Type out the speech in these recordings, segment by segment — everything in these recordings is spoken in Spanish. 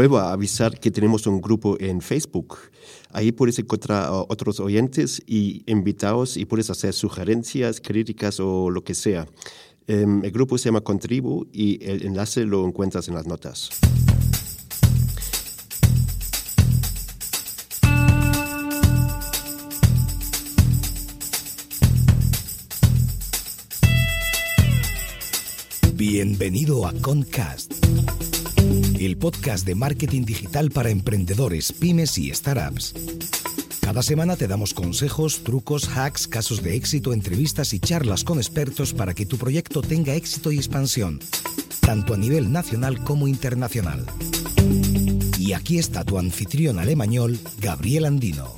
vuelvo a avisar que tenemos un grupo en Facebook. Ahí puedes encontrar a otros oyentes y invitados y puedes hacer sugerencias, críticas o lo que sea. Em, el grupo se llama Contribu y el enlace lo encuentras en las notas. Bienvenido a Concast, el podcast de marketing digital para emprendedores, pymes y startups. Cada semana te damos consejos, trucos, hacks, casos de éxito, entrevistas y charlas con expertos para que tu proyecto tenga éxito y expansión, tanto a nivel nacional como internacional. Y aquí está tu anfitrión alemañol, Gabriel Andino.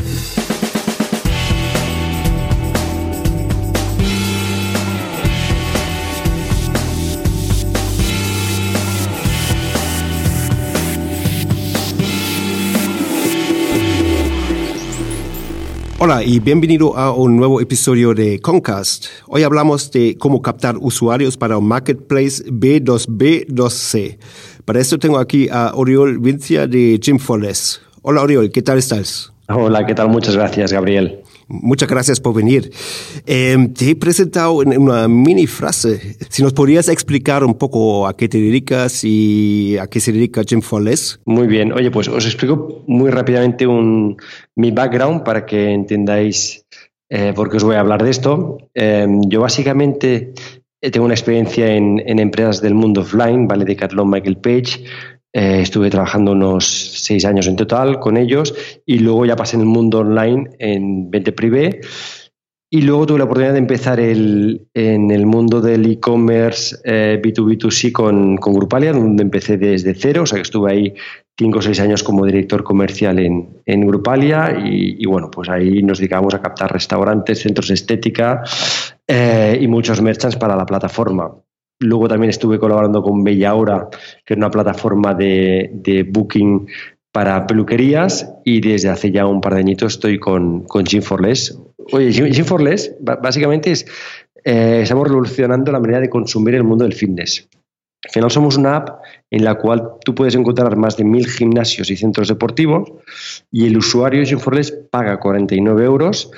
Hola y bienvenido a un nuevo episodio de Concast. Hoy hablamos de cómo captar usuarios para un marketplace B2B2C. Para esto tengo aquí a Oriol Vincia de Jim Hola Oriol, ¿qué tal estás? Hola, ¿qué tal? Muchas gracias, Gabriel. Muchas gracias por venir. Em, te he presentado en una mini frase. Si nos podrías explicar un poco a qué te dedicas y a qué se dedica Jim Forless. Muy bien. Oye, pues os explico muy rápidamente un, mi background para que entendáis eh, por qué os voy a hablar de esto. Em, yo básicamente eh, tengo una experiencia en, en, empresas del mundo offline, ¿vale? Decathlon, Michael Page, eh, estuve trabajando unos seis años en total con ellos y luego ya pasé en el mundo online en 20 privé. Y luego tuve la oportunidad de empezar el, en el mundo del e-commerce B2B2C eh, con, con, Grupalia, donde empecé desde cero, o sea que estuve ahí cinco o seis años como director comercial en, en Grupalia y, bueno, pues ahí nos dedicábamos a captar restaurantes, centros de estética eh, y muchos merchants para la plataforma. Luego también estuve colaborando con Bella Hora, que es una plataforma de, de booking para peluquerías y desde hace ya un par de añitos estoy con, con Gym for Less. Oye, Gym for Less básicamente es, eh, estamos revolucionando la manera de consumir el mundo del fitness. Al final somos una app en la cual tú puedes encontrar más de mil gimnasios y centros deportivos y el usuario de Gym for Less paga 49 euros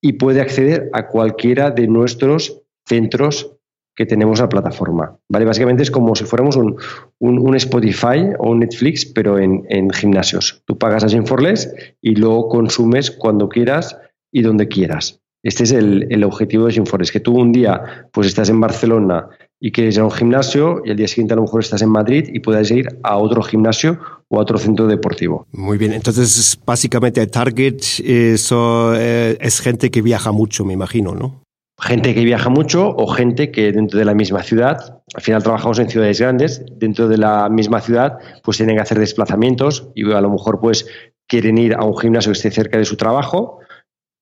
y puede acceder a cualquiera de nuestros centros que tenemos la plataforma. ¿vale? Básicamente es como si fuéramos un, un, Spotify o un Netflix, pero en, en gimnasios. Tú pagas a Gym4Less y luego consumes cuando quieras y donde quieras. Este es el, el objetivo de Gym4Less, que tú un día pues estás en Barcelona y quieres ir a un gimnasio y al día siguiente a lo mejor estás en Madrid y puedes ir a otro gimnasio o a otro centro deportivo. Muy bien, entonces básicamente target eso, eh, es gente que viaja mucho, me imagino, ¿no? Gente que viaja mucho o gente que dentro de la misma ciudad, al final trabajamos en ciudades grandes, dentro de la misma ciudad, pues tienen que hacer desplazamientos y a lo mejor pues quieren ir a un gimnasio que esté cerca de su trabajo,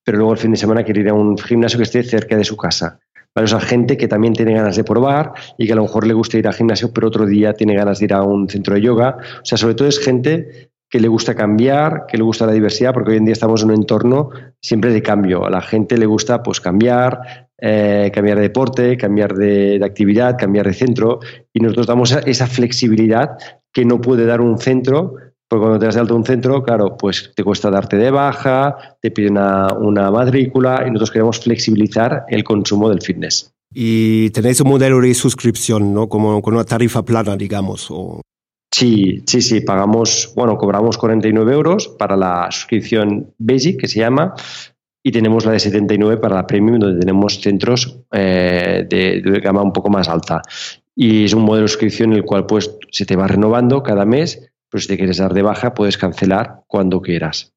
pero luego el fin de semana quieren ir a un gimnasio que esté cerca de su casa. Para esa gente que también tiene ganas de probar y que a lo mejor le gusta ir al gimnasio, pero otro día tiene ganas de ir a un centro de yoga. O sea, sobre todo es gente que le gusta cambiar, que le gusta la diversidad, porque hoy en día estamos en un entorno siempre de cambio. A la gente le gusta pues cambiar, eh, cambiar de deporte, cambiar de, actividad, cambiar de centro, y nosotros damos esa flexibilidad que no puede dar un centro, porque cuando te das de alto un centro, claro, pues te cuesta darte de baja, te pide una, una matrícula, y nosotros queremos flexibilizar el consumo del fitness. Y tenéis un modelo de suscripción, ¿no? Como con una tarifa plana, digamos. O... Sí, sí, sí, pagamos, bueno, cobramos 49 euros para la suscripción Basic, que se llama, y tenemos la de 79 para la Premium, donde tenemos centros eh, de, gama un poco más alta. Y es un modelo de suscripción en el cual pues, se te va renovando cada mes, pero si te quieres dar de baja puedes cancelar cuando quieras.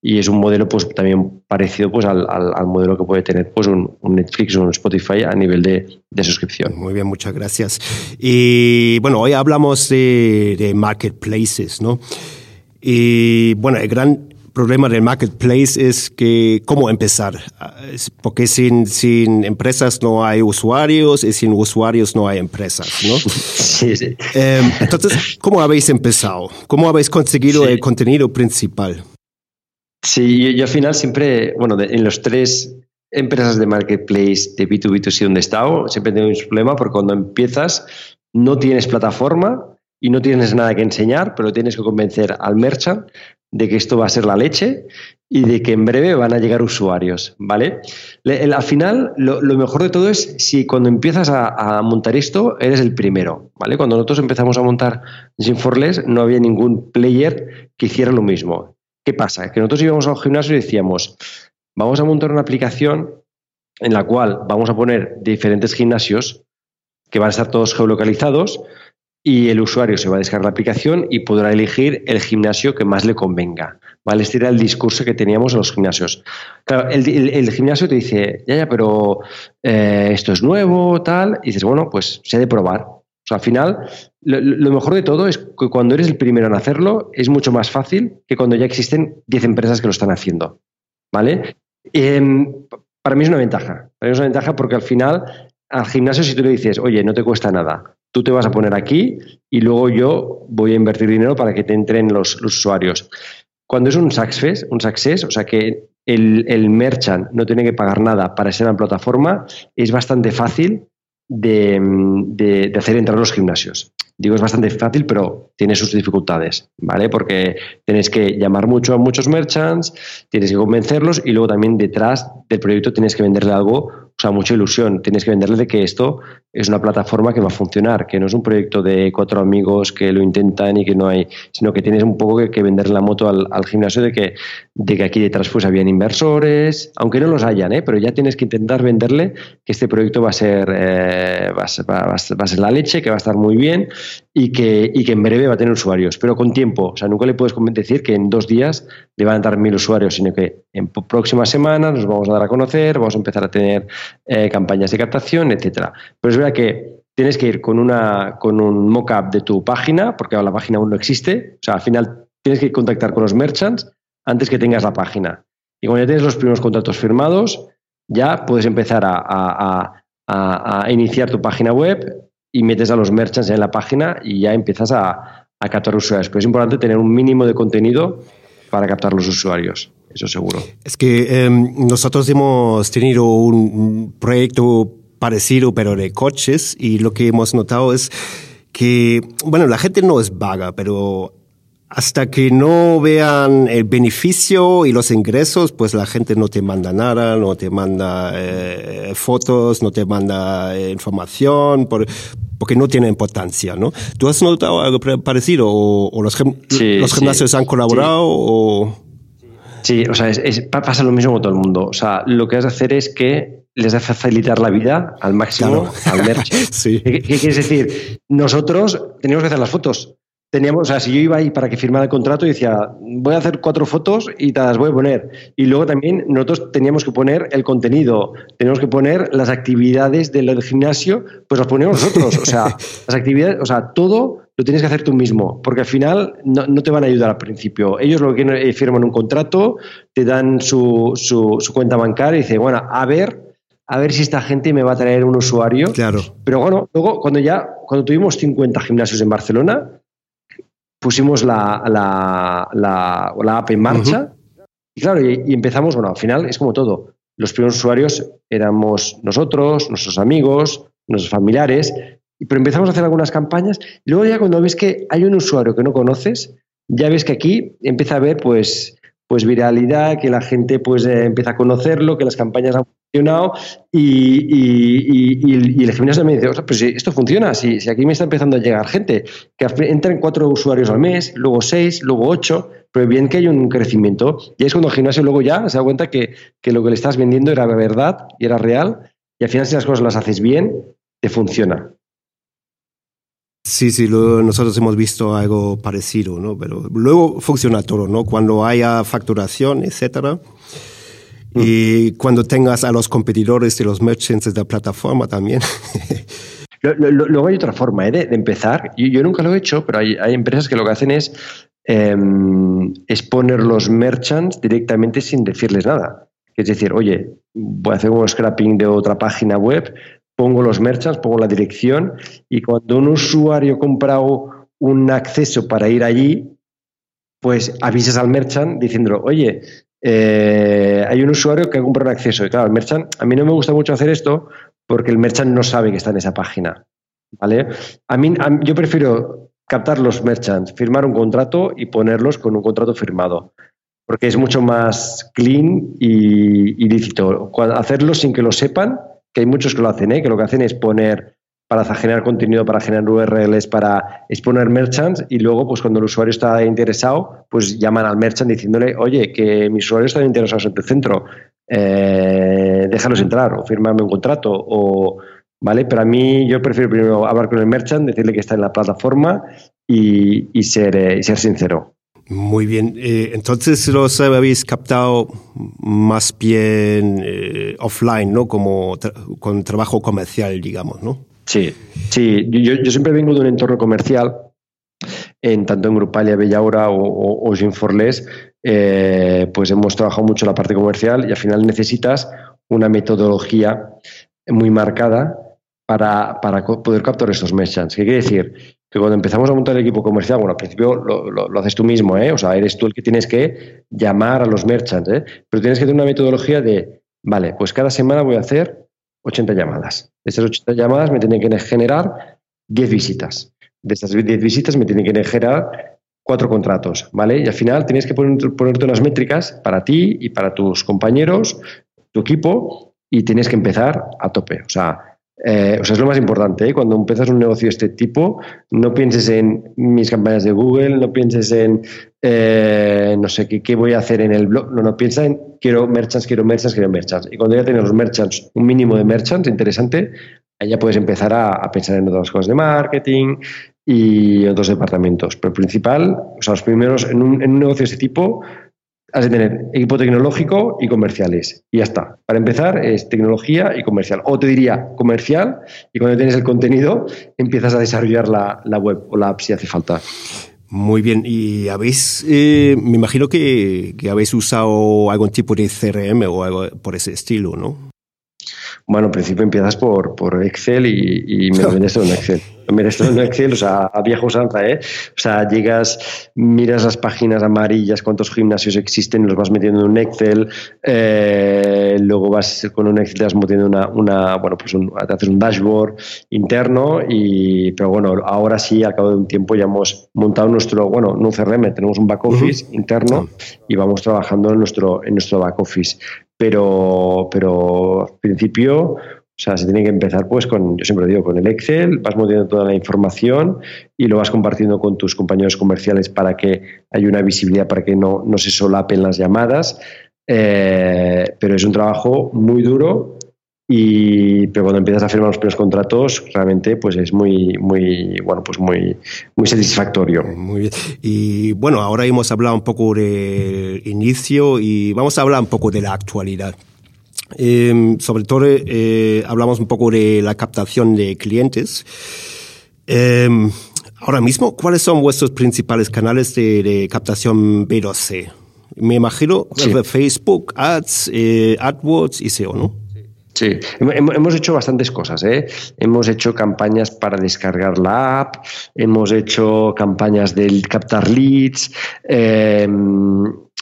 Y es un modelo pues, también parecido pues, al, al, modelo que puede tener pues, un, Netflix o un Spotify a nivel de, de, suscripción. Muy bien, muchas gracias. Y bueno, hoy hablamos de, de marketplaces, ¿no? Y bueno, el gran problema del marketplace es que cómo empezar, porque sin, sin empresas no hay usuarios y sin usuarios no hay empresas, ¿no? Sí, sí. Em, entonces, ¿cómo habéis empezado? ¿Cómo habéis conseguido el contenido principal? Sí, yo, al final siempre, bueno, en los tres empresas de marketplace de B2B2C donde he estado, siempre tengo un problema porque cuando empiezas no tienes plataforma y no tienes nada que enseñar, pero tienes que convencer al merchant de que esto va a ser la leche y de que en breve van a llegar usuarios, ¿vale? al final, lo, mejor de todo es si cuando empiezas a, montar esto, eres el primero, ¿vale? Cuando nosotros empezamos a montar Gym for no había ningún player que hiciera lo mismo. ¿Qué pasa? Que nosotros íbamos al gimnasio y decíamos, vamos a montar una aplicación en la cual vamos a poner diferentes gimnasios que van a estar todos geolocalizados y el usuario se va a descargar la aplicación y podrá elegir el gimnasio que más le convenga. ¿vale? Este era el discurso que teníamos en los gimnasios. Claro, el, gimnasio te dice, ya, ya, pero eh, esto es nuevo, tal, y dices, bueno, pues se ha de probar. O sea, al final, lo, mejor de todo es que cuando eres el primero en hacerlo, es mucho más fácil que cuando ya existen 10 empresas que lo están haciendo. ¿Vale? Em, para mí es una ventaja. Para mí es una ventaja porque al final, al gimnasio, si tú le dices, oye, no te cuesta nada, tú te vas a poner aquí y luego yo voy a invertir dinero para que te entren los, usuarios. Cuando es un success, un success, o sea que el, merchant no tiene que pagar nada para ser en la plataforma, es bastante fácil de, de, hacer entrar los gimnasios. Digo, es bastante fácil, pero tiene sus dificultades, ¿vale? Porque tienes que llamar mucho a muchos merchants, tienes que convencerlos y luego también detrás del proyecto tienes que venderle algo sea, mucha ilusión. Tienes que venderle de que esto es una plataforma que va a funcionar, que no es un proyecto de cuatro amigos que lo intentan y que no hay, sino que tienes un poco que, venderle la moto al, gimnasio de que, de que aquí detrás pues habían inversores, aunque no los hayan, ¿eh? pero ya tienes que intentar venderle que este proyecto va a ser, eh, va, a ser, la leche, que va a estar muy bien y que, y que en breve va a tener usuarios, pero con tiempo. O sea, nunca le puedes decir que en dos días le van a dar mil usuarios, sino que en próximas semanas nos vamos a dar a conocer, vamos a empezar a tener eh, campañas de captación, etcétera. Pero es verdad que tienes que ir con, una, con un mock-up de tu página, porque la página aún no existe. O sea, al final tienes que contactar con los merchants antes que tengas la página. Y cuando ya tienes los primeros contratos firmados, ya puedes empezar a, iniciar tu página web y metes a los merchants en la página y ya empiezas a captar usuarios. Pero es importante tener un mínimo de contenido para captar los usuarios eso seguro. Es que em, nosotros hemos tenido un proyecto parecido, pero de coches, y lo que hemos notado es que, bueno, la gente no es vaga, pero hasta que no vean el beneficio y los ingresos, pues la gente no te manda nada, no te manda eh, fotos, no te manda eh, información, porque no tiene importancia, ¿no? ¿Tú has notado algo parecido? ¿O, los, los gimnasios han colaborado? O... Sí, o sea, es, pasa lo mismo con todo el mundo. O sea, lo que has de hacer es que les de facilitar la vida al máximo al merch. ¿Qué, ¿Qué, quieres decir? Nosotros teníamos que hacer las fotos. Teníamos, o sea, si yo iba ahí para que firmara el contrato y decía, voy a hacer cuatro fotos y te las voy a poner. Y luego también nosotros teníamos que poner el contenido, teníamos que poner las actividades del gimnasio, pues las ponemos nosotros. O sea, las actividades, o sea, todo lo tienes que hacer tú mismo, porque al final no, te van a ayudar al principio. Ellos lo que quieren es firman un contrato, te dan su, su, cuenta bancaria y dicen, bueno, a ver, a ver si esta gente me va a traer un usuario. Claro. Pero bueno, luego cuando ya, cuando tuvimos 50 gimnasios en Barcelona, pusimos la, la, la, app en marcha y claro, y, empezamos, bueno, al final es como todo. Los primeros usuarios éramos nosotros, nuestros amigos, nuestros familiares, pero empezamos a hacer algunas campañas y luego ya cuando ves que hay un usuario que no conoces, ya ves que aquí empieza a haber pues, pues viralidad, que la gente pues eh, empieza a conocerlo, que las campañas han funcionado y, y, y, el gimnasio me dice, pues si esto funciona, si, si, aquí me está empezando a llegar gente, que entran cuatro usuarios al mes, luego seis, luego ocho, pero bien que hay un crecimiento. Y es cuando el gimnasio luego ya se da cuenta que, que lo que le estás vendiendo era verdad y era real y al final si las cosas las haces bien, te funciona. Sí, sí, nosotros hemos visto algo parecido, ¿no? Pero luego funciona todo, ¿no? Cuando haya facturación, etcétera. Mm. Y cuando tengas a los competidores y los merchants de la plataforma también. Luego hay otra forma ¿eh? de, empezar. Yo, nunca lo he hecho, pero hay, empresas que lo que hacen es, em, es poner los merchants directamente sin decirles nada. Es decir, oye, voy a hacer un scrapping de otra página web, pongo los merchants, pongo la dirección y cuando un usuario compra un acceso para ir allí, pues avisas al merchant diciéndolo, oye, eh, hay un usuario que ha comprado un acceso. Y claro, el merchant, a mí no me gusta mucho hacer esto porque el merchant no sabe que está en esa página. ¿Vale? A mí, yo prefiero captar los merchants, firmar un contrato y ponerlos con un contrato firmado. Porque es mucho más clean y, lícito. Hacerlo sin que lo sepan, que hay muchos que lo hacen, ¿eh? que lo que hacen es poner para generar contenido, para generar URLs, para exponer merchants y luego, pues cuando el usuario está interesado, pues llaman al merchant diciéndole, oye, que mis usuarios están interesados en tu centro, eh, déjalos entrar o firmame un contrato o, ¿vale? Pero a mí yo prefiero primero hablar con el merchant, decirle que está en la plataforma y, ser, eh, ser sincero. Muy bien. Eh, entonces los habéis captado más bien offline, ¿no? Como con trabajo comercial, digamos, ¿no? Sí, sí. Yo, yo, siempre vengo de un entorno comercial, en tanto en Grupalia, Bella Hora o, o, o eh, pues hemos trabajado mucho la parte comercial y al final necesitas una metodología muy marcada para, para poder captar estos merchants. ¿Qué quiere decir? Que cuando empezamos a montar el equipo comercial, bueno, al principio lo, lo, haces tú mismo, ¿eh? o sea, eres tú el que tienes que llamar a los merchants, ¿eh? pero tienes que tener una metodología de, vale, pues cada semana voy a hacer 80 llamadas. De esas 80 llamadas me tienen que generar 10 visitas. De esas 10 visitas me tienen que generar cuatro contratos, ¿vale? Y al final tienes que poner, ponerte unas métricas para ti y para tus compañeros, tu equipo, y tienes que empezar a tope. O sea, eh, o sea es lo más importante. ¿eh? Cuando empiezas un negocio de este tipo, no pienses en mis campañas de Google, no pienses en, eh, no sé, ¿qué, qué voy a hacer en el blog. No, no, piensa en quiero merchants, quiero merchants, quiero merchants. Y cuando ya tienes los merchants, un mínimo de merchants interesante, ya puedes empezar a, a pensar en otras cosas de marketing, y otros departamentos. Pero principal, o sea, los primeros, en un, en un negocio de este tipo, has de tener equipo tecnológico y comerciales. Y ya está. Para empezar, es tecnología y comercial. O te diría comercial, y cuando tienes el contenido, empiezas a desarrollar la, la web o la app si hace falta. Muy bien, y habéis, eh, me imagino que, que, habéis usado algún tipo de CRM o algo por ese estilo, ¿no? Bueno, en principio empiezas por, por Excel y, y me vienes en Excel. Mira, esto en Excel, o sea, a vieja usanza, ¿eh? O sea, llegas, miras las páginas amarillas, cuántos gimnasios existen, los vas metiendo en un Excel, eh, luego vas con un Excel, te vas metiendo una, una bueno, pues un, haces un dashboard interno, y, pero bueno, ahora sí, al cabo de un tiempo ya hemos montado nuestro, bueno, no un CRM, tenemos un back office interno y vamos trabajando en nuestro, en nuestro back office. Pero, pero al principio, o sea, se tiene que empezar pues con, yo siempre digo, con el Excel, vas moviendo toda la información y lo vas compartiendo con tus compañeros comerciales para que haya una visibilidad, para que no, no se solapen las llamadas. Eh, pero es un trabajo muy duro y pero cuando empiezas a firmar los primeros contratos realmente pues es muy muy bueno pues muy muy satisfactorio. Muy bien. Y bueno ahora hemos hablado un poco del inicio y vamos a hablar un poco de la actualidad eh, sobre todo eh, hablamos un poco de la captación de clientes. Eh, ahora mismo, ¿cuáles son vuestros principales canales de, de captación B2C? Me imagino sí. Facebook, Ads, eh, AdWords y SEO, ¿no? Sí, hemos hecho bastantes cosas. ¿eh? Hemos hecho campañas para descargar la app, hemos hecho campañas del captar leads. Eh,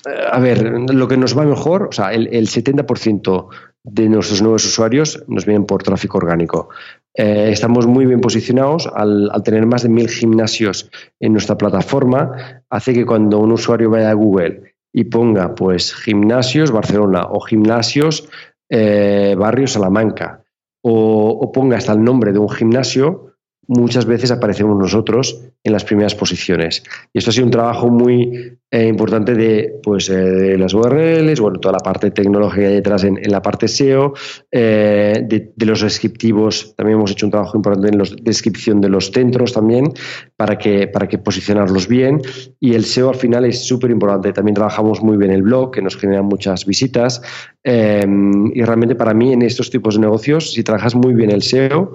a ver, lo que nos va mejor, o sea, el, el 70% de nuestros nuevos usuarios nos vienen por tráfico orgánico. Eh, estamos muy bien posicionados al, tener más de mil gimnasios en nuestra plataforma. Hace que cuando un usuario vaya a Google y ponga pues gimnasios Barcelona o gimnasios eh, barrio Salamanca o, o ponga hasta el nombre de un gimnasio, muchas veces aparecemos nosotros en las primeras posiciones. Y esto ha sido un trabajo muy eh, importante de, pues, eh, de las URLs, bueno, toda la parte tecnológica detrás en, la parte SEO, eh, de, los descriptivos, también hemos hecho un trabajo importante en la descripción de los centros también, para que, para que posicionarlos bien. Y el SEO al final es súper importante. También trabajamos muy bien el blog, que nos genera muchas visitas. Y realmente para mí en estos tipos de negocios, si trabajas muy bien el SEO,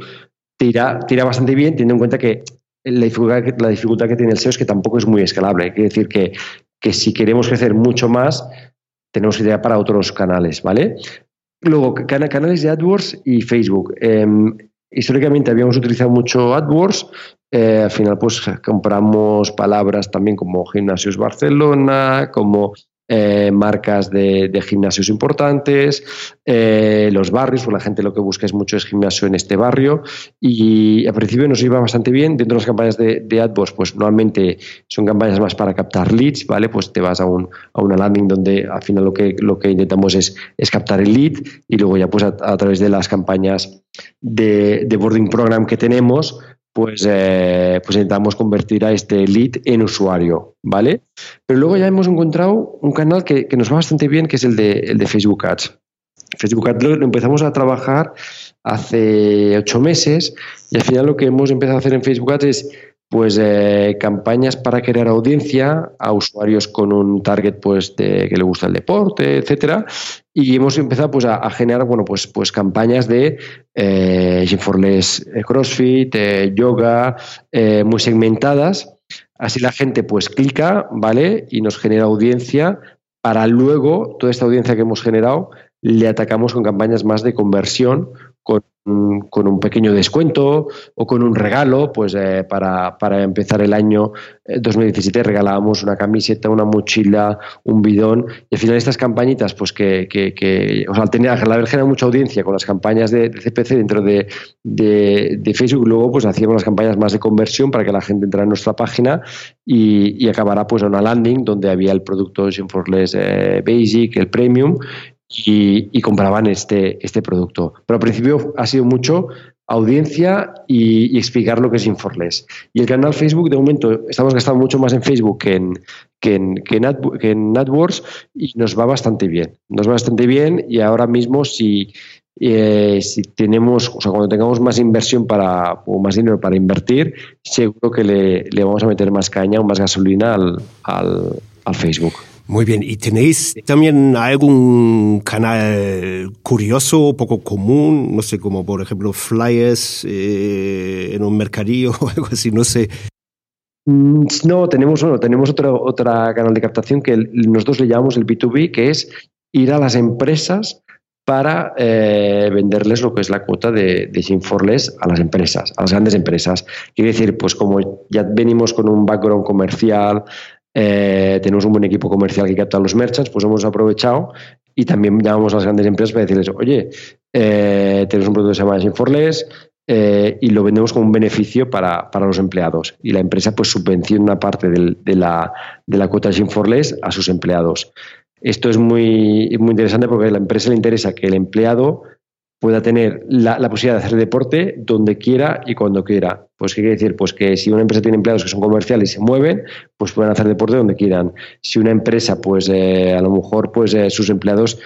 te irá bastante bien, teniendo en cuenta que la dificultad, que la dificultad que tiene el SEO es que tampoco es muy escalable. Quiere decir que, que si queremos crecer mucho más, tenemos idea para otros canales, ¿vale? Luego, can canales de AdWords y Facebook. Eh, históricamente habíamos utilizado mucho AdWords. Eh, al final, pues compramos palabras también como Gimnasios Barcelona, como eh, marcas de, gimnasios importantes, eh, los barrios, pues la gente lo que busca es mucho es gimnasio en este barrio y al principio nos iba bastante bien. Dentro de las campañas de, AdWords, pues normalmente son campañas más para captar leads, ¿vale? Pues te vas a, un, a una landing donde al final lo que, lo que intentamos es, es captar el lead y luego ya pues a, través de las campañas de, de boarding program que tenemos, pues, eh, pues intentamos convertir a este lead en usuario, ¿vale? Pero luego ya hemos encontrado un canal que, nos va bastante bien, que es el de, el de Facebook Ads. Facebook Ads lo empezamos a trabajar hace ocho meses y al final lo que hemos empezado a hacer en Facebook Ads es pues eh, campañas para crear audiencia a usuarios con un target pues de que le gusta el deporte, etcétera, y hemos empezado pues a, generar bueno pues pues campañas de eh, eh CrossFit, eh, yoga, muy segmentadas. Así la gente pues clica, ¿vale? Y nos genera audiencia para luego toda esta audiencia que hemos generado le atacamos con campañas más de conversión con, un pequeño descuento o con un regalo, pues eh, para, para, empezar el año 2017 eh, regalábamos una camiseta, una mochila, un bidón y al final estas campañitas, pues que, o sea, al, tener, al haber generado mucha audiencia con las campañas de, CPC dentro de, de, Facebook, luego pues hacíamos las campañas más de conversión para que la gente entrara en nuestra página y, y acabará pues en una landing donde había el producto Simforless eh, Basic, el Premium y, compraban este, este producto. Pero al principio ha sido mucho audiencia y, explicar lo que es Inforless. Y el canal Facebook, de momento, estamos gastando mucho más en Facebook que en, que en, que en, AdWords y nos va bastante bien. Nos va bastante bien y ahora mismo si, eh, si tenemos, o sea, cuando tengamos más inversión para, o más dinero para invertir, seguro que le, le vamos a meter más caña o más gasolina al, al Facebook. Muy bien, ¿y tenéis también algún canal curioso, poco común? No sé, como por ejemplo flyers eh, en un mercadillo o algo así, no sé. Mm, no, tenemos, bueno, tenemos otro, otra canal de captación que nosotros le llamamos el B2B, que es ir a las empresas para eh, venderles lo que es la cuota de, de a las empresas, a las grandes empresas. Quiere decir, pues como ya venimos con un background comercial, eh, tenemos un buen equipo comercial que capta a los merchants, pues hemos aprovechado y también llamamos a las grandes empresas para decirles, oye, eh, tenemos un producto que se llama Inforless eh, y lo vendemos como un beneficio para, los empleados. Y la empresa pues subvenciona una parte de, la, de la cuota Inforless a sus empleados. Esto es muy, muy interesante porque a la empresa le interesa que el empleado pueda tener la, posibilidad de hacer deporte donde quiera y cuando quiera. Pues, ¿qué quiere decir? Pues que si una empresa tiene empleados que son comerciales y se mueven, pues pueden hacer deporte donde quieran. Si una empresa, pues eh, a lo mejor, pues eh, sus empleados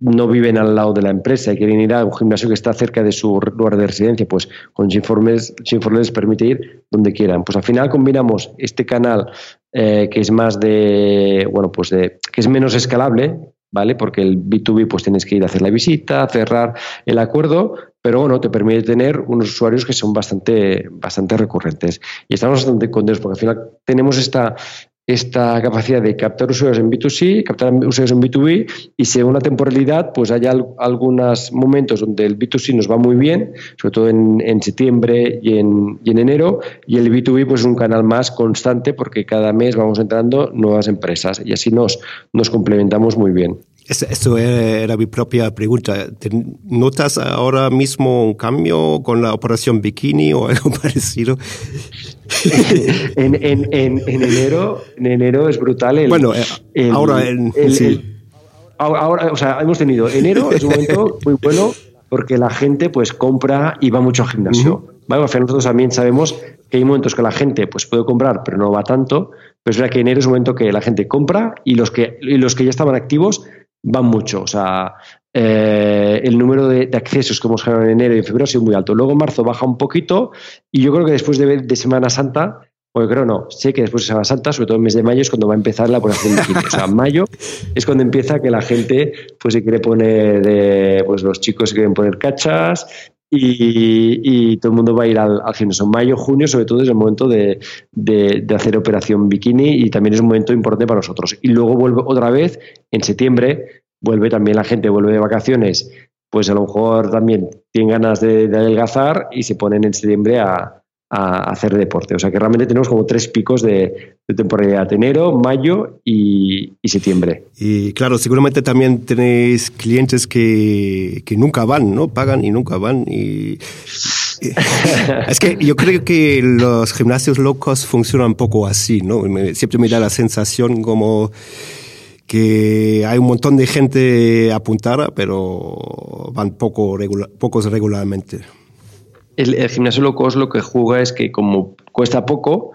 no viven al lado de la empresa y quieren ir a un gimnasio que está cerca de su lugar de residencia, pues con Sinforles, les permite ir donde quieran. Pues al final combinamos este canal eh, que es más de, bueno, pues de, que es menos escalable, ¿vale? Porque el B2B pues tienes que ir a hacer la visita, cerrar el acuerdo, pero bueno, te permite tener unos usuarios que son bastante, bastante recurrentes. Y estamos bastante contentos porque al final tenemos esta, esta capacidad de captar usuarios en B2C, captar usuarios en B2B y según la temporalidad, pues hay algunos momentos donde el B2C nos va muy bien, sobre todo en, septiembre y en, y en, enero, y el B2B pues es un canal más constante porque cada mes vamos entrando nuevas empresas y así nos, nos complementamos muy bien. Eso era mi propia pregunta. ¿Notas ahora mismo un cambio con la operación Bikini o algo parecido? en, en, en, enero, en enero es brutal. El, bueno, eh, ahora, sí. ahora, o sea, hemos tenido enero es un momento muy bueno porque la gente pues compra y va mucho al gimnasio. nosotros también sabemos que hay momentos que la gente pues puede comprar pero no va tanto, pero es verdad que enero es un momento que la gente compra y los que, y los que ya estaban activos van mucho. O sea, eh, el número de, accesos que hemos generado en enero y en febrero ha sido muy alto. Luego en marzo baja un poquito y yo creo que después de, Semana Santa, bueno, creo no, sé que después de Semana Santa, sobre todo el mes de mayo, es cuando va a empezar la operación de O sea, mayo es cuando empieza que la gente pues se quiere poner, pues los chicos se quieren poner cachas y, todo el mundo va a ir al, al gimnasio. Mayo, junio, sobre todo, es el momento de, de, hacer operación bikini y también es un momento importante para nosotros. Y luego vuelve otra vez en septiembre, vuelve también la gente, vuelve de vacaciones, pues a lo mejor también tienen ganas de, adelgazar y se ponen en septiembre a, a hacer deporte. O sea que realmente tenemos como tres picos de, temporalidad, enero, mayo y, septiembre. Y claro, seguramente también tenéis clientes que, que nunca van, ¿no? Pagan y nunca van. Es que yo creo que los gimnasios locos funcionan un poco así, ¿no? siempre me da la sensación como que hay un montón de gente apuntada, pero van poco pocos regularmente. El, gimnasio loco lo que juega es que como cuesta poco,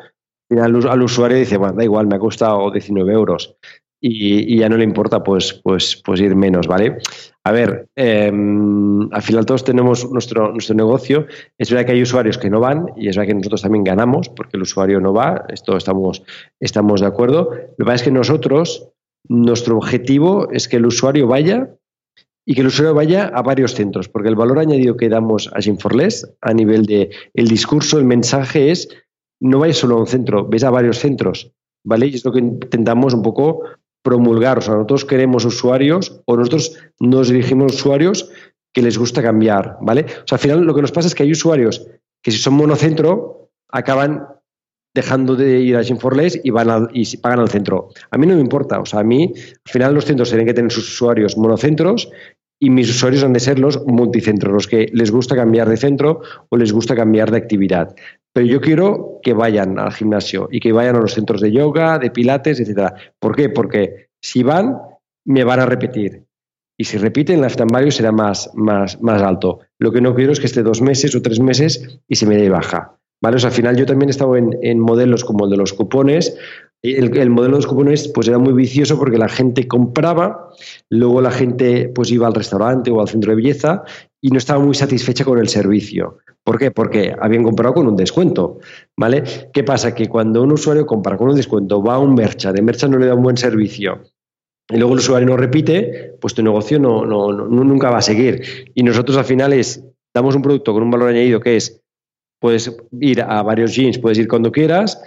al, al usuario dice, bueno, da igual, me ha costado 19 euros y, ya no le importa pues, pues, pues ir menos, ¿vale? A ver, em, al final todos tenemos nuestro, nuestro negocio. Es verdad que hay usuarios que no van y es verdad que nosotros también ganamos porque el usuario no va. Esto estamos, estamos de acuerdo. Lo que pasa es que nosotros, nuestro objetivo es que el usuario vaya y que el usuario vaya a varios centros, porque el valor añadido que damos a Gym4Less a nivel de el discurso, el mensaje es no vayas solo a un centro, ves a varios centros, ¿vale? Y es lo que intentamos un poco promulgar, o sea, nosotros queremos usuarios o nosotros nos dirigimos a usuarios que les gusta cambiar, ¿vale? O sea, al final lo que nos pasa es que hay usuarios que si son monocentro acaban dejando de ir a Gym4Less y van y pagan al centro. A mí no me importa, o sea, a mí al final los centros tienen que tener sus usuarios monocentros y mis usuarios han de ser los multicentros, los que les gusta cambiar de centro o les gusta cambiar de actividad. Pero yo quiero que vayan al gimnasio y que vayan a los centros de yoga, de pilates, etcétera. ¿Por qué? Porque si van, me van a repetir. Y si repiten, el lifetime será más, más, más alto. Lo que no quiero es que esté dos meses o tres meses y se me dé baja. ¿Vale? Al final yo también he estado en, en modelos como el de los cupones, el, modelo de los cupones pues era muy vicioso porque la gente compraba, luego la gente pues iba al restaurante o al centro de belleza y no estaba muy satisfecha con el servicio. ¿Por qué? Porque habían comprado con un descuento, ¿vale? ¿Qué pasa? Que cuando un usuario compra con un descuento, va a un mercha, de mercha no le da un buen servicio y luego el usuario no repite, pues tu negocio no, no, nunca va a seguir. Y nosotros al final es, damos un producto con un valor añadido que es, puedes ir a varios jeans, puedes ir cuando quieras,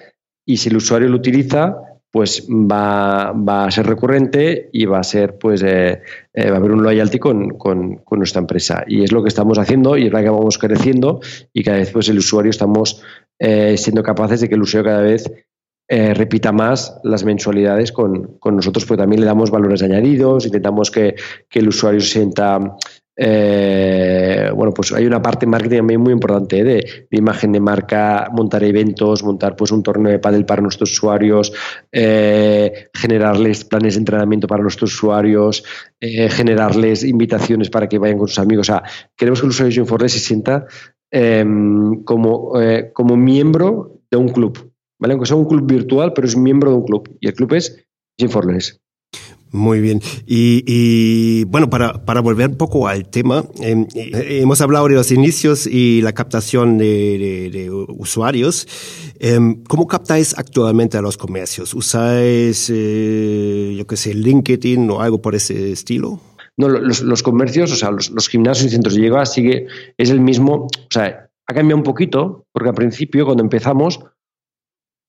y si el usuario lo utiliza, pues va, a ser recurrente y va a ser, pues, eh, eh, va a haber un loyalty con, con, nuestra empresa. Y es lo que estamos haciendo y es verdad que vamos creciendo y cada vez, pues, el usuario estamos eh, siendo capaces de que el usuario cada vez repita más las mensualidades con, con, nosotros, porque también le damos valores añadidos, intentamos que, que el usuario se sienta eh, bueno, pues hay una parte marketing también muy importante ¿eh? de, imagen de marca, montar eventos, montar pues un torneo de pádel para nuestros usuarios, eh, generarles planes de entrenamiento para nuestros usuarios, generarles invitaciones para que vayan con sus amigos. O sea, queremos que el usuario de se sienta em, como, como miembro de un club, ¿vale? Aunque sea un club virtual, pero es miembro de un club y el club es Gym4Less. Muy bien. Y, bueno, para, para, volver un poco al tema, em, eh, hemos hablado de los inicios y la captación de, usuarios. Em, ¿Cómo captáis actualmente a los comercios? ¿Usáis, eh, yo qué sé, LinkedIn o algo por ese estilo? No, los, comercios, o sea, los, gimnasios y centros de yoga sigue, es el mismo, o sea, ha cambiado un poquito, porque al principio, cuando empezamos,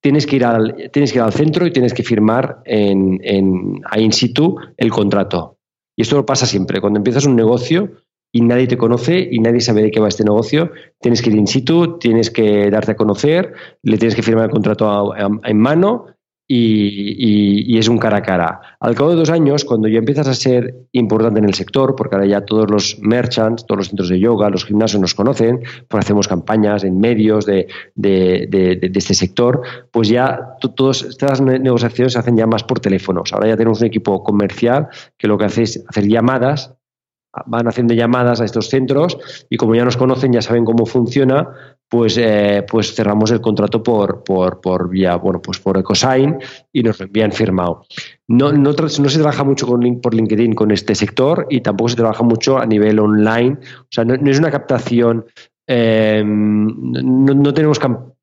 tienes que ir al, tienes que ir al centro y tienes que firmar en, en, in situ el contrato. Y esto pasa siempre. Cuando empiezas un negocio y nadie te conoce y nadie sabe de qué va este negocio, tienes que ir in situ, tienes que darte a conocer, le tienes que firmar el contrato en mano y, es un cara a cara. Al cabo de dos años, cuando ya empiezas a ser importante en el sector, porque ahora ya todos los merchants, todos los centros de yoga, los gimnasios nos conocen, pues hacemos campañas en medios de, este sector, pues ya todas estas negociaciones se hacen ya más por teléfonos. Ahora ya tenemos un equipo comercial que lo que hace es hacer llamadas van haciendo llamadas a estos centros y como ya nos conocen, ya saben cómo funciona, pues, eh, pues cerramos el contrato por, por, por, vía, bueno, pues por EcoSign y nos lo envían firmado. No, no, no se trabaja mucho con, por LinkedIn con este sector y tampoco se trabaja mucho a nivel online. O sea, no, es una captación, eh, no, tenemos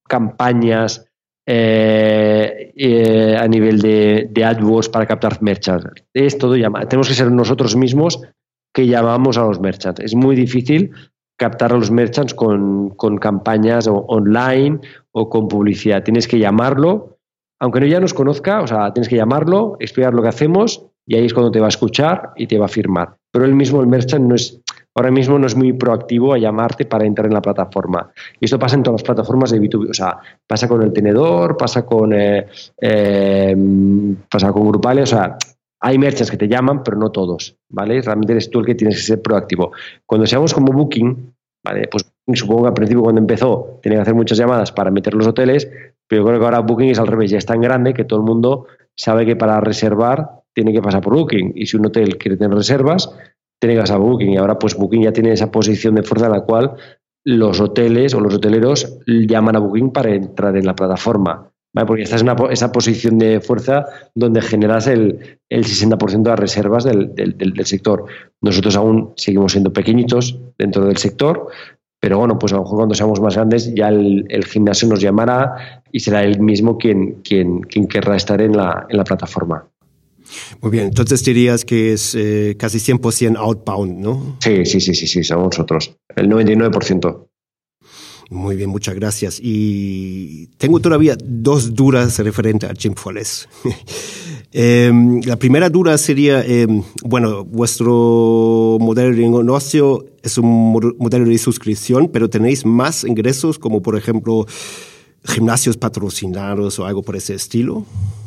campañas eh, a nivel de, de AdWords para captar merchants. Es todo llamado. Tenemos que ser nosotros mismos que llamamos a los merchants. Es muy difícil captar a los merchants con, campañas online o con publicidad. Tienes que llamarlo, aunque no ya nos conozca, o sea, tienes que llamarlo, explicar lo que hacemos y ahí es cuando te va a escuchar y te va a firmar. Pero él mismo, el merchant, no es, ahora mismo no es muy proactivo a llamarte para entrar en la plataforma. Y esto pasa en todas las plataformas de B2B, o sea, pasa con el tenedor, pasa con, eh, eh, pasa con Grupales, o sea, hay merchants que te llaman, pero no todos, ¿vale? Realmente eres tú el que tienes que ser proactivo. Cuando seamos como Booking, ¿vale? Pues supongo que al principio cuando empezó tenía que hacer muchas llamadas para meter los hoteles, pero yo creo que ahora Booking es al revés, ya es tan grande que todo el mundo sabe que para reservar tiene que pasar por Booking. Y si un hotel quiere tener reservas, tiene que pasar Booking. Y ahora pues Booking ya tiene esa posición de fuerza en la cual los hoteles o los hoteleros llaman a Booking para entrar en la plataforma. Porque estás en esa posición de fuerza donde generas el, el 60% de las reservas del, del, sector. Nosotros aún seguimos siendo pequeñitos dentro del sector, pero bueno, pues a lo mejor cuando seamos más grandes ya el, gimnasio nos llamará y será él mismo quien, quien, quien querrá estar en la, en la plataforma. Muy bien, entonces dirías que es eh, casi 100% outbound, ¿no? Sí, sí, sí, sí, sí, somos nosotros, el 99%. Muy bien, muchas gracias. Y tengo todavía dos dudas referentes a Jim Foles. Em, la primera duda sería, em, bueno, vuestro modelo de negocio es un modelo de suscripción, pero tenéis más ingresos como por ejemplo gimnasios patrocinados o algo por ese estilo.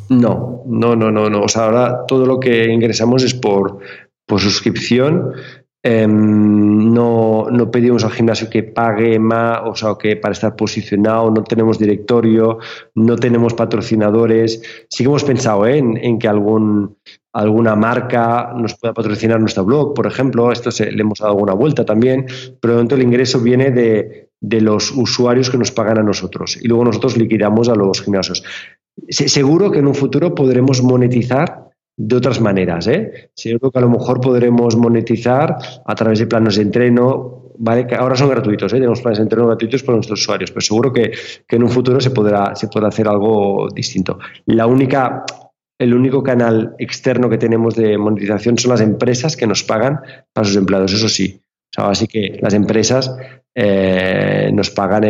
No, no, no, no, no. O sea, ahora todo lo que ingresamos es por, por suscripción Em, no, no, pedimos al gimnasio que pague más, o sea, que para estar posicionado, no tenemos directorio, no tenemos patrocinadores. Sí que hemos pensado ¿eh? en, que algún, alguna marca nos pueda patrocinar nuestro blog, por ejemplo. Esto se, le hemos dado alguna vuelta también, pero de momento el ingreso viene de, de los usuarios que nos pagan a nosotros y luego nosotros liquidamos a los gimnasios. seguro que en un futuro podremos monetizar de otras maneras. ¿eh? creo que a lo mejor podremos monetizar a través de planos de entreno, ¿vale? que ahora son gratuitos, ¿eh? tenemos planes de entreno gratuitos para nuestros usuarios, pero seguro que, en un futuro se podrá, hacer algo distinto. La única, el único canal externo que tenemos de monetización son las empresas que nos pagan a sus empleados, eso sí. Así que las empresas eh, nos pagan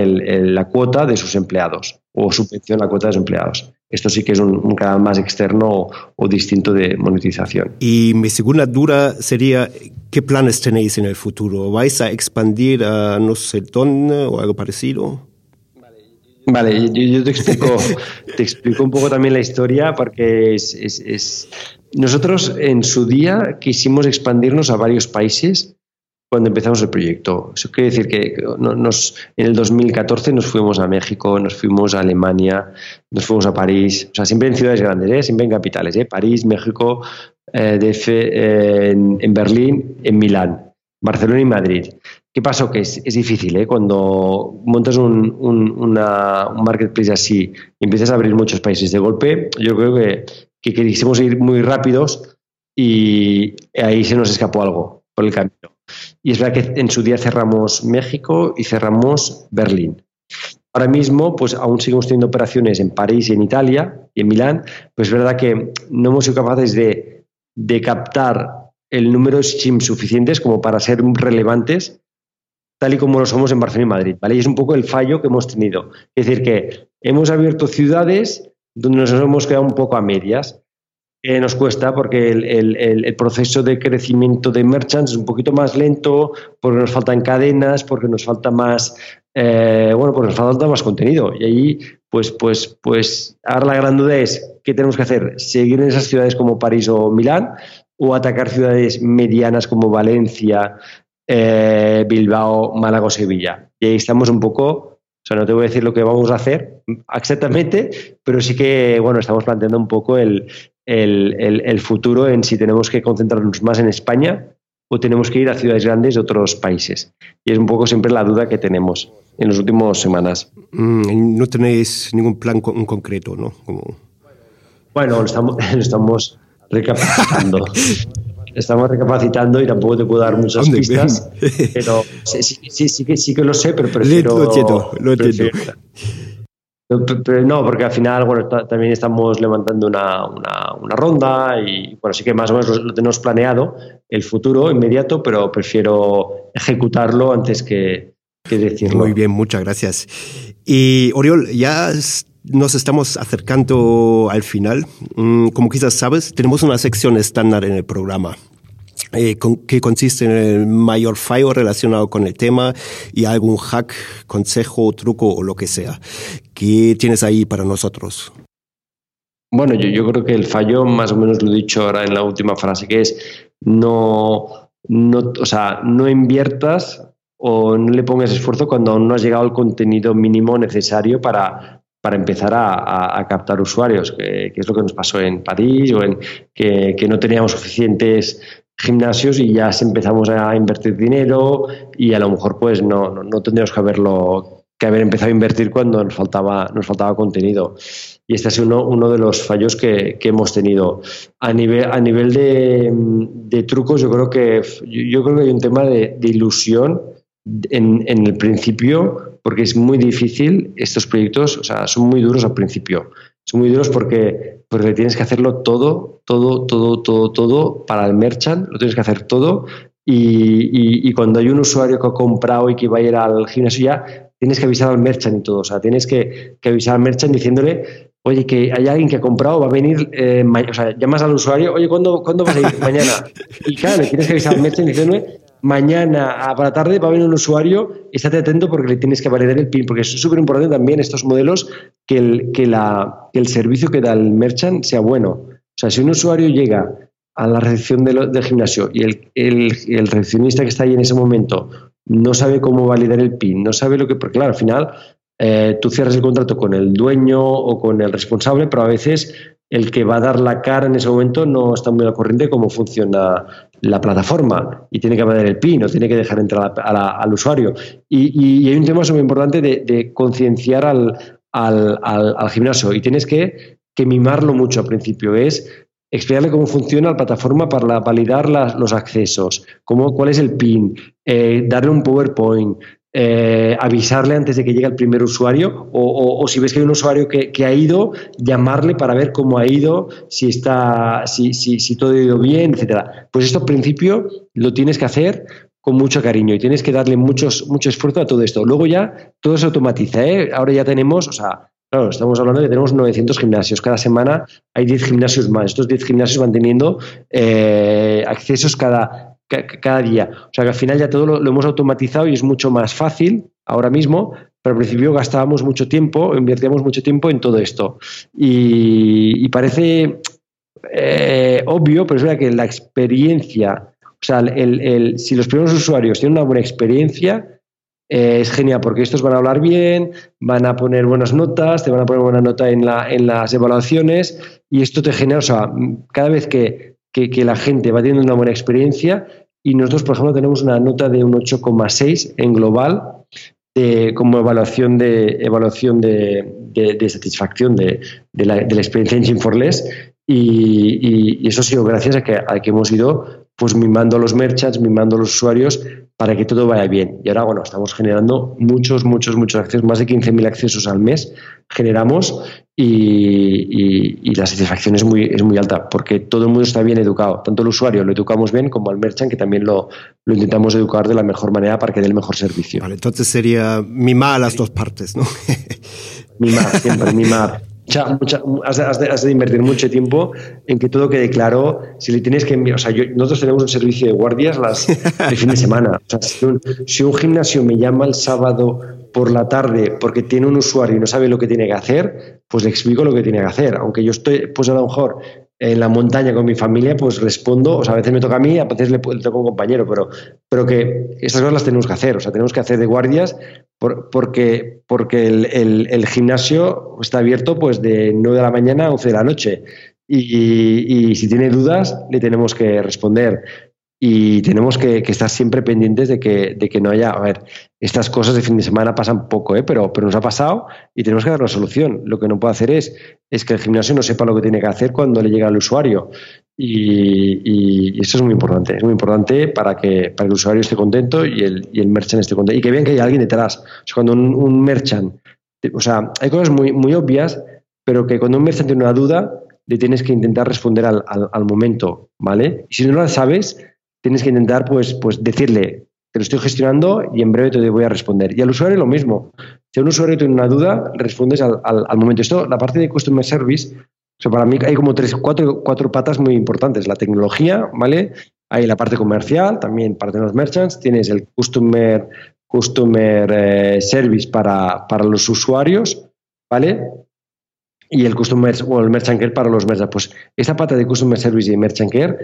la cuota de sus empleados o subvención la cuota de sus empleados. Esto sí que es un, canal más externo o, distinto de monetización. Y mi segunda duda sería, ¿qué planes tenéis en el futuro? ¿Vais a expandir a no sé dónde o algo parecido? Vale, yo, te explico, te explico un poco también la historia porque es, nosotros en su día quisimos expandirnos a varios países cuando empezamos el proyecto. Eso quiere decir que nos, en el 2014 nos fuimos a México, nos fuimos a Alemania, nos fuimos a París, o sea, siempre en ciudades grandes, ¿eh? siempre en capitales, ¿eh? París, México, eh, DF, en, Berlín, en Milán, Barcelona y Madrid. ¿Qué pasó? Que es, difícil, ¿eh? Cuando montas un, un, marketplace así y empiezas a abrir muchos países de golpe, yo creo que, que quisimos ir muy rápidos y ahí se nos escapó algo por el camino. Y es verdad que en su día cerramos México y cerramos Berlín. Ahora mismo, pues aún seguimos teniendo operaciones en París y en Italia y en Milán, pues es verdad que no hemos sido capaces de, captar el número de SIM suficientes como para ser relevantes tal y como lo somos en Barcelona y Madrid, ¿vale? Y es un poco el fallo que hemos tenido. Es decir, que hemos abierto ciudades donde nos hemos quedado un poco a medias nos cuesta porque el, proceso de crecimiento de merchants es un poquito más lento, porque nos faltan cadenas, porque nos falta más, eh, bueno, pues nos falta más contenido. Y ahí, pues, pues, pues, ahora la gran duda es, ¿qué tenemos que hacer? ¿Seguir en esas ciudades como París o Milán o atacar ciudades medianas como Valencia, eh, Bilbao, Málaga o Sevilla? Y ahí estamos un poco o sea, no te voy a decir lo que vamos a hacer exactamente, pero sí que, bueno, estamos planteando un poco el, el, futuro en si tenemos que concentrarnos más en España o tenemos que ir a ciudades grandes de otros países. Y es un poco siempre la duda que tenemos en las últimas semanas. Mm, no tenéis ningún plan en concreto, ¿no? Bueno, estamos, estamos recapacitando. estamos recapacitando y tampoco te puedo dar muchas pistas, pero sí, sí, sí, que, sí que lo sé, pero prefiero... Lo entiendo, lo entiendo. Pero no, porque al final, bueno, también estamos levantando una, una, ronda y, bueno, sí que más o menos lo, tenemos planeado, el futuro inmediato, pero prefiero ejecutarlo antes que, que decirlo. Muy bien, muchas gracias. Y Oriol, ya nos estamos acercando al final. Mm, como quizás sabes, tenemos una sección estándar en el programa. Eh, que consiste en el mayor fallo relacionado con el tema y algún hack, consejo, truco o lo que sea. ¿Qué tienes ahí para nosotros? Bueno, yo, creo que el fallo, más o menos lo he dicho ahora en la última frase, que es no, no, o sea, no inviertas o no le pongas esfuerzo cuando aún no has llegado al contenido mínimo necesario para, para empezar a, captar usuarios, que, es lo que nos pasó en París o en que, no teníamos suficientes gimnasios y ya empezamos a invertir dinero y a lo mejor pues no, no, tendríamos que haberlo que haber empezado a invertir cuando nos faltaba, nos faltaba contenido. Y este ha sido uno, de los fallos que, hemos tenido. A nivel, a nivel de, trucos, yo creo que yo, creo que hay un tema de, ilusión en, en, el principio porque es muy difícil estos proyectos, o sea, son muy duros al principio. Son muy duros porque, porque tienes que hacerlo todo, todo, todo, todo, todo para el merchant, lo tienes que hacer todo. Y, y, cuando hay un usuario que ha comprado y que va a ir al gimnasio ya, tienes que avisar al merchant y todo. O sea, tienes que, que avisar al merchant diciéndole, oye, que hay alguien que ha comprado, va a venir, eh, o sea, llamas al usuario, oye, ¿cuándo, ¿cuándo vas a ir? Mañana. Y claro, le tienes que avisar al merchant diciéndole, mañana a para tarde va a venir un usuario, estate atento porque le tienes que validar el PIN, porque es súper importante también estos modelos que el, que, la, el servicio que da el merchant sea bueno. O sea, si un usuario llega a la recepción del, gimnasio y el, el, recepcionista que está ahí en ese momento no sabe cómo validar el PIN, no sabe lo que, porque claro, al final eh, tú cierras el contrato con el dueño o con el responsable, pero a veces el que va a dar la cara en ese momento no está muy al corriente de cómo funciona la plataforma. Y tiene que poner el PIN o tiene que dejar entrar al usuario. Y, hay un tema muy importante de, concienciar al, al, gimnasio. Y tienes que, mimarlo mucho al principio. Es explicarle cómo funciona la plataforma para validar los accesos, cómo, cuál es el PIN, eh, darle un PowerPoint, eh, avisarle antes de que llegue el primer usuario o, si ves que hay un usuario que, ha ido, llamarle para ver cómo ha ido, si, está, si, si, si todo ha ido bien, etcétera. Pues esto al principio lo tienes que hacer con mucho cariño y tienes que darle muchos, mucho esfuerzo a todo esto. Luego ya todo se automatiza. ¿eh? Ahora ya tenemos, o sea, Claro, estamos hablando de que tenemos 900 gimnasios. Cada semana hay 10 gimnasios más. Estos 10 gimnasios van teniendo eh, accesos cada, cada día. O sea que al final ya todo lo, hemos automatizado y es mucho más fácil ahora mismo, pero al principio gastábamos mucho tiempo, invertíamos mucho tiempo en todo esto. Y, parece eh, obvio, pero es verdad que la experiencia, o sea, el, si los primeros usuarios tienen una buena experiencia, eh, es genial porque estos van a hablar bien, van a poner buenas notas, te van a poner buena nota en, la, en las evaluaciones y esto te genera, o sea, cada vez que que, la gente va teniendo una buena experiencia y nosotros, por ejemplo, tenemos una nota de un 8,6 en global como evaluación de evaluación de, satisfacción de, la, experiencia en Gym4Less y, eso ha sido gracias a que, a que hemos ido pues mimando a los merchants, mimando a los usuarios para que todo vaya bien. Y ahora, bueno, estamos generando muchos, muchos, muchos accesos, más de 15.000 accesos al mes generamos y, la satisfacción es muy, es muy alta porque todo el mundo está bien educado. Tanto el usuario lo educamos bien como al merchant que también lo, lo intentamos educar de la mejor manera para que dé el mejor servicio. Vale, entonces sería mimar a las dos partes, ¿no? mimar, siempre mimar has, de, invertir mucho tiempo en que todo quede claro. Si le tienes que enviar, o sea, nosotros tenemos un servicio de guardias las, fin de semana. si, un, gimnasio me llama el sábado por la tarde porque tiene un usuario y no sabe lo que tiene que hacer, pues le explico lo que tiene que hacer. Aunque yo estoy, pues a lo mejor en la montaña con mi familia, pues respondo, o sea, a veces me toca a mí, a veces le, toca a un compañero, pero, pero que estas cosas las tenemos que hacer, o sea, tenemos que hacer de guardias porque, porque el, gimnasio está abierto pues de 9 de la mañana a 11 de la noche. Y, si tiene dudas le tenemos que responder. Y tenemos que, estar siempre pendientes de que, de que, no haya, a ver, estas cosas de fin de semana pasan poco, ¿eh? pero, pero nos ha pasado y tenemos que dar una solución. Lo que no puede hacer es, es que el gimnasio no sepa lo que tiene que hacer cuando le llega al usuario. Y, eso es muy importante, es muy importante para que, para el usuario esté contento y el, y el merchant esté contento. Y que vean que hay alguien detrás. O sea, cuando un, un merchant, o sea, hay cosas muy, muy obvias, pero que cuando un merchant tiene una duda, le tienes que intentar responder al, al, momento, ¿vale? Y si no la sabes, tienes que intentar pues, pues decirle, te lo estoy gestionando y en breve te voy a responder. Y al usuario lo mismo. Si un usuario tiene una duda, respondes al, al, momento. Esto, la parte de Customer Service, o para mí hay como tres, cuatro, cuatro patas muy importantes. La tecnología, ¿vale? hay la parte comercial, también para los merchants, tienes el customer, customer eh, service para, para los usuarios, ¿vale? y el Customer o el Merchant Care para los merchants. Pues esta pata de Customer Service y Merchant Care,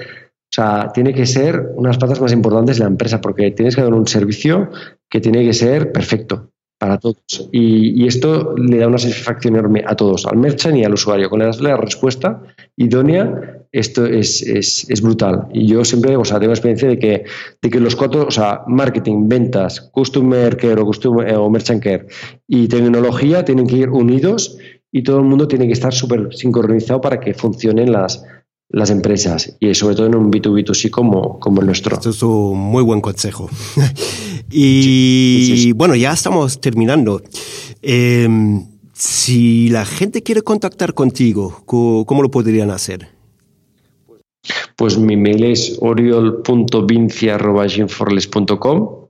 o sea, tiene que ser unas patas más importantes de la empresa porque tienes que dar un servicio que tiene que ser perfecto para todos. Y, esto le da una satisfacción enorme a todos, al merchant y al usuario. Con la respuesta idónea, esto es, es, es, brutal. Y yo siempre, o sea, tengo experiencia de que, de que los cuatro, o sea, marketing, ventas, customer care o, customer, o merchant care y tecnología tienen que ir unidos y todo el mundo tiene que estar súper sincronizado para que funcionen las, las empresas y sobre todo en un B2B2C como, como el nuestro. Esto es un muy buen consejo. y bueno, ya estamos terminando. Em, si la gente quiere contactar contigo, ¿cómo lo podrían hacer? Pues mi mail es oriol.vincia.ginforles.com.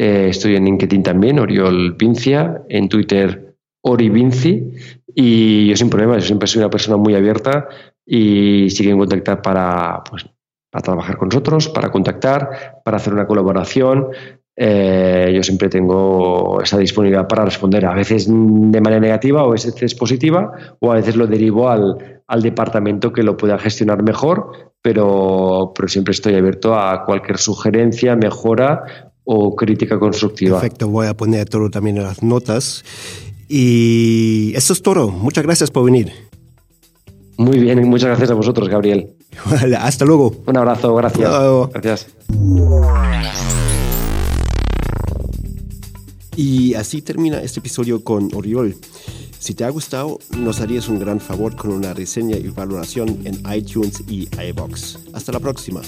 Eh, estoy en LinkedIn también, Oriol Vincia. En Twitter, Ori Vinci y yo sin problema, yo siempre soy una persona muy abierta y si quieren contactar para, pues, para trabajar con nosotros, para contactar, para hacer una colaboración, eh, yo siempre tengo esa disponibilidad para responder, a veces de manera negativa o a veces positiva, o a veces lo derivo al, al departamento que lo pueda gestionar mejor, pero, pero siempre estoy abierto a cualquier sugerencia, mejora o crítica constructiva. Perfecto, voy a poner todo también en las notas. Y eso es todo. Muchas gracias por venir. Muy bien, muchas gracias a vosotros, Gabriel. hasta luego. Un abrazo, gracias. Gracias. Y así termina este episodio con Oriol. Si te ha gustado, nos harías un gran favor con una reseña y valoración en iTunes y iBox. Hasta la próxima.